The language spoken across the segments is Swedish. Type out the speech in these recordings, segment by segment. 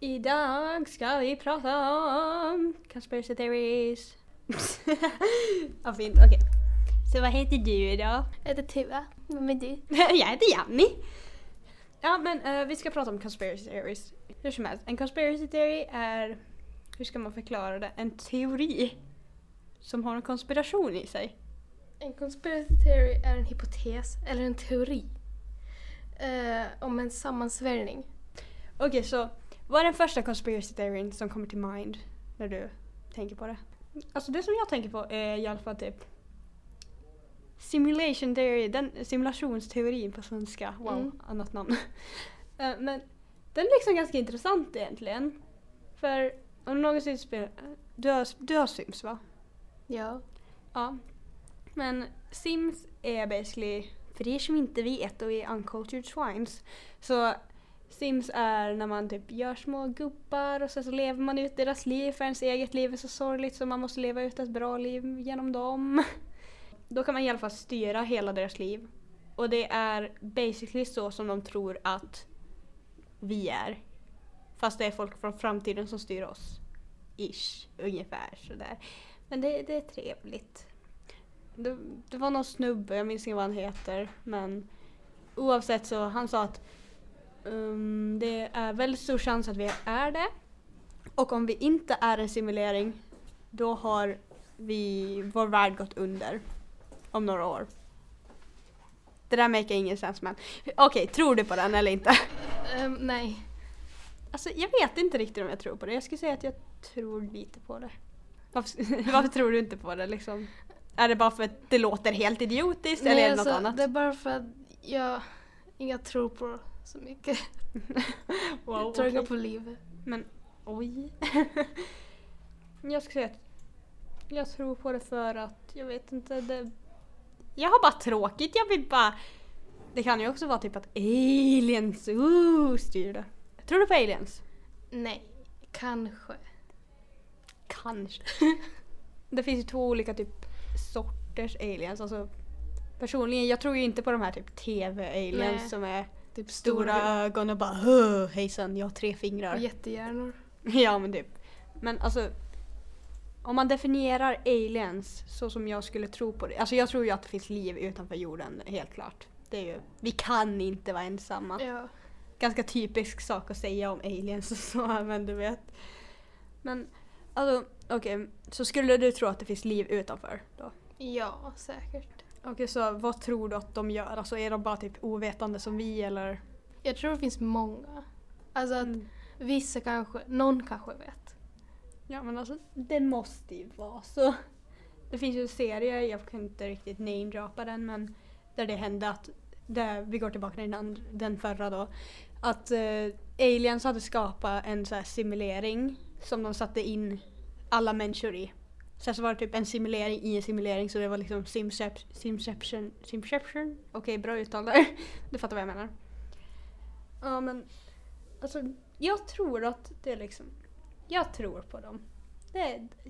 Idag ska vi prata om conspiracy theories. ja, fint. Okej. Så vad heter du idag? Jag heter Tuva. Vem är du? jag heter Janni. Ja, men eh, vi ska prata om conspiracy theories. Hur som helst, en conspiracy theory är, hur ska man förklara det, en teori som har en konspiration i sig. En conspiracy theory är en hypotes, eller en teori, eh, om en sammansvärjning. Okej, så vad är den första conspiracy theorin som kommer till mind när du tänker på det? Alltså det som jag tänker på är i alla fall typ simulation theory, den simulationsteorin på svenska. Wow, Mm. annat namn. Eh, Men den är liksom ganska intressant egentligen. För om du någonsin spelar, du har, du har Sims va? Ja. Ja. Men Sims är basically, för er som inte vet och är uncultured swines, så Sims är när man typ gör små gubbar och sen så lever man ut deras liv för ens eget liv är så sorgligt så man måste leva ut ett bra liv genom dem. Då kan man i alla fall styra hela deras liv. Och det är basically så som de tror att vi är. Fast det är folk från framtiden som styr oss. Ish, ungefär sådär. Men det, det är trevligt. Det, det var någon snubbe, jag minns inte vad han heter, men oavsett så han sa att um, det är väldigt stor chans att vi är det. Och om vi inte är en simulering, då har vi, vår värld gått under om några år. Det där make ingen sens men okej, tror du på den eller inte? Um, nej. Alltså jag vet inte riktigt om jag tror på det. Jag skulle säga att jag tror lite på det. Varför, varför tror du inte på det liksom? Är det bara för att det låter helt idiotiskt nej eller är det något alltså, annat? Det är bara för att jag inga tror på så mycket. wow, jag tror okej. på livet. Men oj. jag skulle säga att jag tror på det för att jag vet inte. Det... Jag har bara tråkigt. Jag vill bara... Det kan ju också vara typ att aliens uh, styr det. Tror du på aliens? Nej. Kanske. Kanske. det finns ju två olika typ sorters aliens. Alltså, personligen, jag tror ju inte på de här typ TV-aliens som är Typ stora ögon och bara "Åh, hejsan, jag har tre och fingrar. jättehjärnor. ja men typ. Men alltså, om man definierar aliens så som jag skulle tro på det. Alltså jag tror ju att det finns liv utanför jorden, helt klart. Det är ju, vi kan inte vara ensamma. Ja. Ganska typisk sak att säga om aliens och så, men du vet. Men alltså, okej, så skulle du tro att det finns liv utanför då? Ja, säkert. Okej, så vad tror du att de gör? Alltså är de bara typ ovetande som vi eller? Jag tror det finns många. Alltså att Mm. vissa kanske, någon kanske vet. Ja men alltså det måste ju vara så. Det finns ju en serie, jag kan inte riktigt namedroppa den men där det hände att, där, vi går tillbaka till den, den förra då, att eh, aliens hade skapat en så här simulering som de satte in alla människor i. Sen så var det typ en simulering i en simulering så det var liksom simcep- simception, simception? Okej bra uttal där. Du fattar vad jag menar. Ja men alltså jag tror att det är liksom jag tror på dem.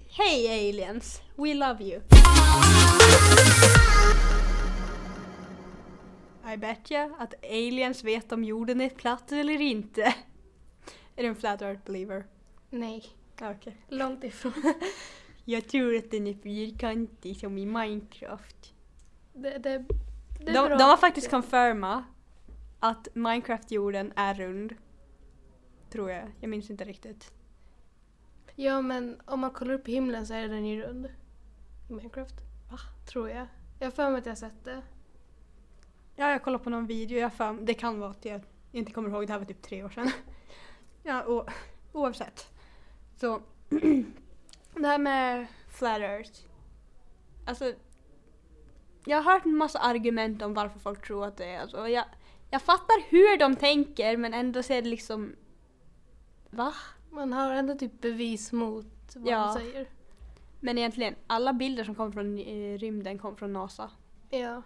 Hej aliens! We love you! I bet you att aliens vet om jorden är platt eller inte. Är du en flat earth believer? Nej, Ja, Okej. långt ifrån. Jag tror att den är fyrkantig som i Minecraft. Det, det, det De, de har faktiskt confirmat att Minecraft-jorden är rund. Tror jag. Jag minns inte riktigt. Ja men om man kollar upp i himlen så är den ju rund. I Minecraft. Va? Tror jag. Jag har för mig att jag har sett det. Ja, jag kollade på någon video. Jag för, det kan vara att jag inte kommer ihåg. Det här var typ tre år sedan. ja, och, oavsett. Så, det här med flat earth. Alltså, jag har hört en massa argument om varför folk tror att det är så. Jag, jag fattar hur de tänker men ändå så är det liksom... Va? Man har ändå typ bevis mot vad Ja. de säger. Men egentligen, alla bilder som kom från eh, rymden kom från NASA. Ja.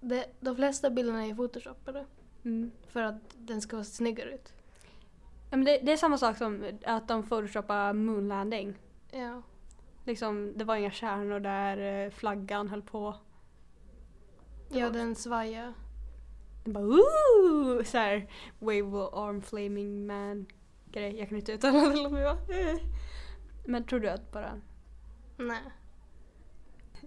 Det, de flesta bilderna är photoshopade. Mm. För att den ska se snyggare ut. Ja, men det, det är samma sak som att de photoshoppar moonlanding. Ja. Liksom, det var inga stjärnor där eh, flaggan höll på. Ja, den svajar. Den bara ooh! Såhär wave arm flaming man grej. Jag kan inte uttala det bara. Men tror du att bara... Nej.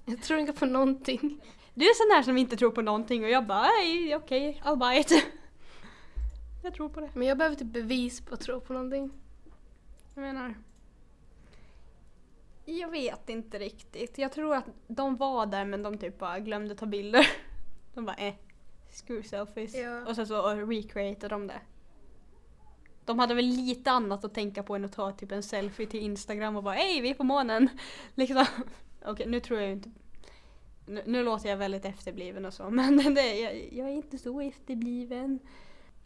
Jag tror inte på någonting. Du är sån här som inte tror på någonting och jag bara "Nej, okej, I'll buy it. Jag tror på det. Men jag behöver typ bevis på att tro på någonting. Jag menar... Jag vet inte riktigt. Jag tror att de var där men de typ bara glömde ta bilder. De bara eh, screw selfies. Ja. Och sen så recreatade de det. De hade väl lite annat att tänka på än att ta typ en selfie till Instagram och bara hej vi är på månen. Liksom. Okej nu tror jag inte... Nu, nu låter jag väldigt efterbliven och så men det, jag, jag är inte så efterbliven.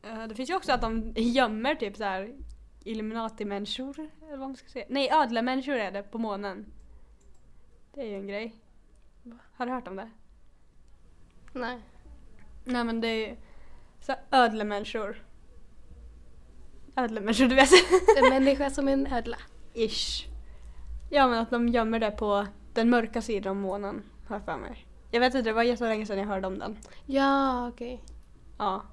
Eh, det finns ju också att de gömmer typ så här Illuminati-människor, eller vad man ska säga. Nej, ödlemänniskor är det på månen. Det är ju en grej. Har du hört om det? Nej. Nej men det är ju så ödlemänniskor. Ödlemänniskor, du vet. En människa som en ödla. Ish. Ja men att de gömmer det på den mörka sidan av månen, har för mig. Jag vet inte, det var jättelänge sedan jag hörde om den. Ja, okej. Ja.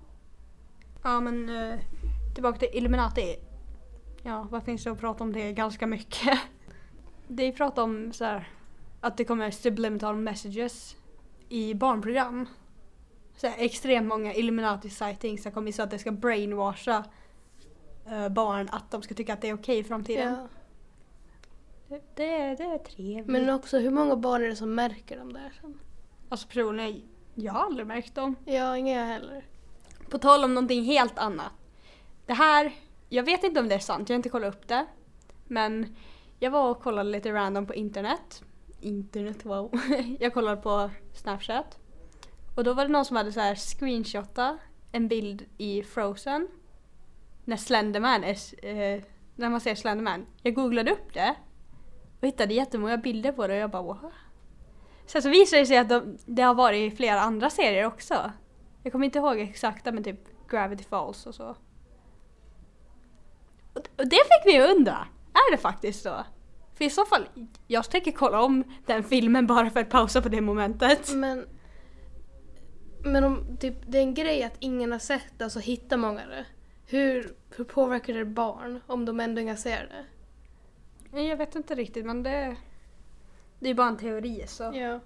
Ja men eh, tillbaka till Illuminati. Ja, vad finns det att prata om det ganska mycket? Det är prat om så här, att det kommer subliminal messages i barnprogram. Så här, extremt många Illuminati sightings har kommit så att det ska brainwasha eh, barn att de ska tycka att det är okej i framtiden. Ja. Det, det, är- det är trevligt. Men också, hur många barn är det som märker dem där sen? Alltså personligen, jag har aldrig märkt dem. Ja, inga jag heller. På tal om någonting helt annat. Det här, jag vet inte om det är sant, jag har inte kollat upp det. Men jag var och kollade lite random på internet. Internet, wow. jag kollade på Snapchat. Och då var det någon som hade så här screenshotat en bild i Frozen. När Slenderman är, eh, när man ser Slenderman. Jag googlade upp det och hittade jättemånga bilder på det och jag bara wow. Sen så visade det sig att de, det har varit i flera andra serier också. Jag kommer inte ihåg exakta men typ Gravity Falls och så. Och, och det fick mig att undra, är det faktiskt så? För i så fall, jag tänker kolla om den filmen bara för att pausa på det momentet. Men, men om typ, det är en grej att ingen har sett det och så hittar många det. Hur, hur påverkar det barn om de ändå inte ser det? Jag vet inte riktigt men det, det är bara en teori så. Ja.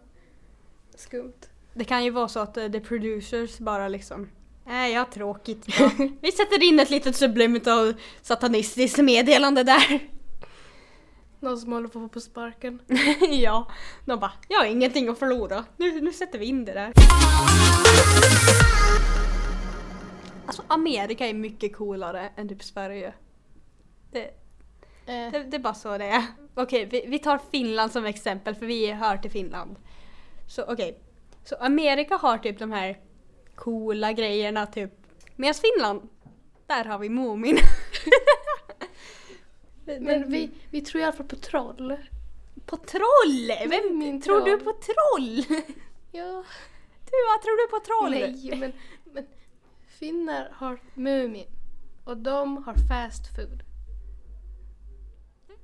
Skumt. Det kan ju vara så att eh, the producers bara liksom Nej, jag har tråkigt. Ja. Vi sätter in ett litet subliminal satanistiskt meddelande där. Någon som håller på att få på sparken. ja, de bara, jag har ingenting att förlora. Nu, nu sätter vi in det där. Alltså Amerika är mycket coolare än typ Sverige. Det, det, det är bara så det är. Okej, vi, vi tar Finland som exempel för vi hör till Finland. Så okej, så Amerika har typ de här coola grejerna typ. Medan Finland, där har vi Moomin. men vi, vi tror i alla fall på troll. På troll! Vem Min tror du troll. på troll? Ja. Du, vad tror du på troll? Nej, men, men finnar har Mumin. Och de har fast food.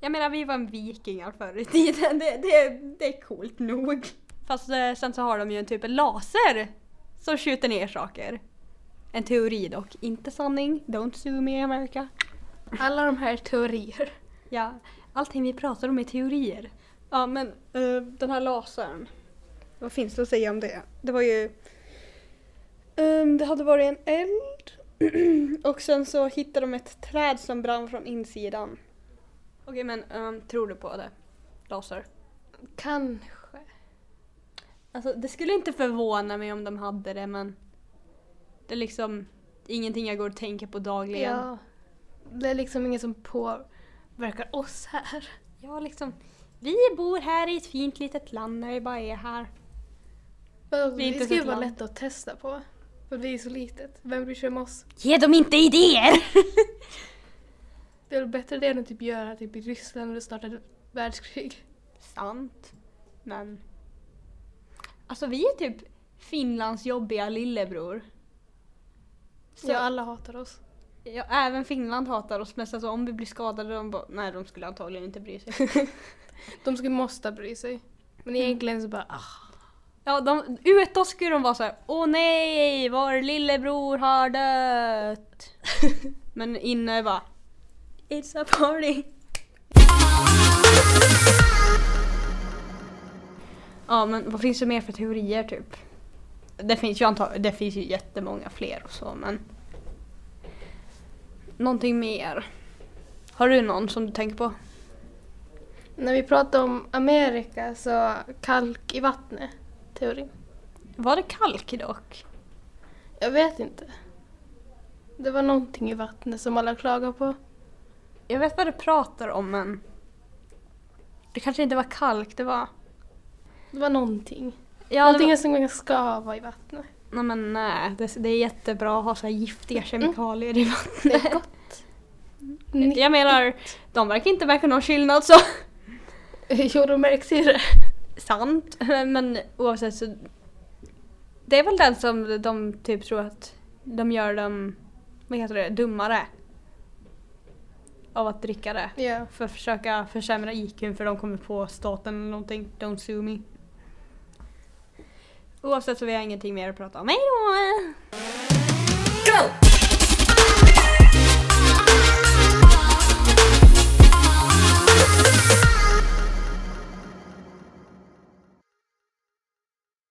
Jag menar vi var en vikingar förr i tiden, det, det, det är coolt nog. Fast eh, sen så har de ju en typ en laser som skjuter ner saker. En teori dock, inte sanning. Don't sue me America. Alla de här teorier. Ja, allting vi pratar om är teorier. Ja men eh, den här lasern. Vad finns det att säga om det? Det var ju... ehm, det hade varit en eld. och sen så hittade de ett träd som brann från insidan. Okej men ehm, tror du på det? Laser? Kanske. Alltså det skulle inte förvåna mig om de hade det men det är liksom ingenting jag går och tänker på dagligen. Ja. Det är liksom ingen som påverkar oss här. Ja, liksom vi bor här i ett fint litet land när vi bara är här. Men Vi är Det inte ska ju ett vara land. lätt att testa på. För vi är så litet. Vem bryr sig om oss? Ge dem inte idéer! Det är väl bättre det än att typ göra typ i Ryssland och starta ett världskrig. Sant. Men... Alltså vi är typ Finlands jobbiga lillebror. Så, Ja, alla hatar oss. Ja, även Finland hatar oss men sen så om vi blir skadade, de bara, nej de skulle antagligen inte bry sig. De skulle måste bry sig. Men egentligen så bara, ah. Ja, de, utåt skulle de vara så här: åh nej, vår lillebror har dött. men inne bara, it's a party. Ja, men vad finns det mer för teorier typ? Det finns ju antag- det finns ju jättemånga fler och så men Någonting mer? Har du någon som du tänker på? När vi pratar om Amerika så kalk i vattnet, teorin. Var det kalk dock? Jag vet inte. Det var någonting i vattnet som alla klagar på. Jag vet vad du pratar om men Det kanske inte var kalk, det var Det var någonting. Ja, någonting det, som skava i vattnet. nej men nej, det, det är jättebra att ha så här giftiga kemikalier i Det vattnet. är gott. Nyttigt. Jag menar, de verkar inte märka någon skillnad så Jo, de märks ju det. sant. Men oavsett så Det är väl den som de typ tror att de gör dem, vad heter det, dummare. Av att dricka det. Ja. För att försöka försämra IQn för de kommer på staten eller någonting. Don't sue me. Oavsett så vi har ingenting mer att prata om. Hejdå! Go!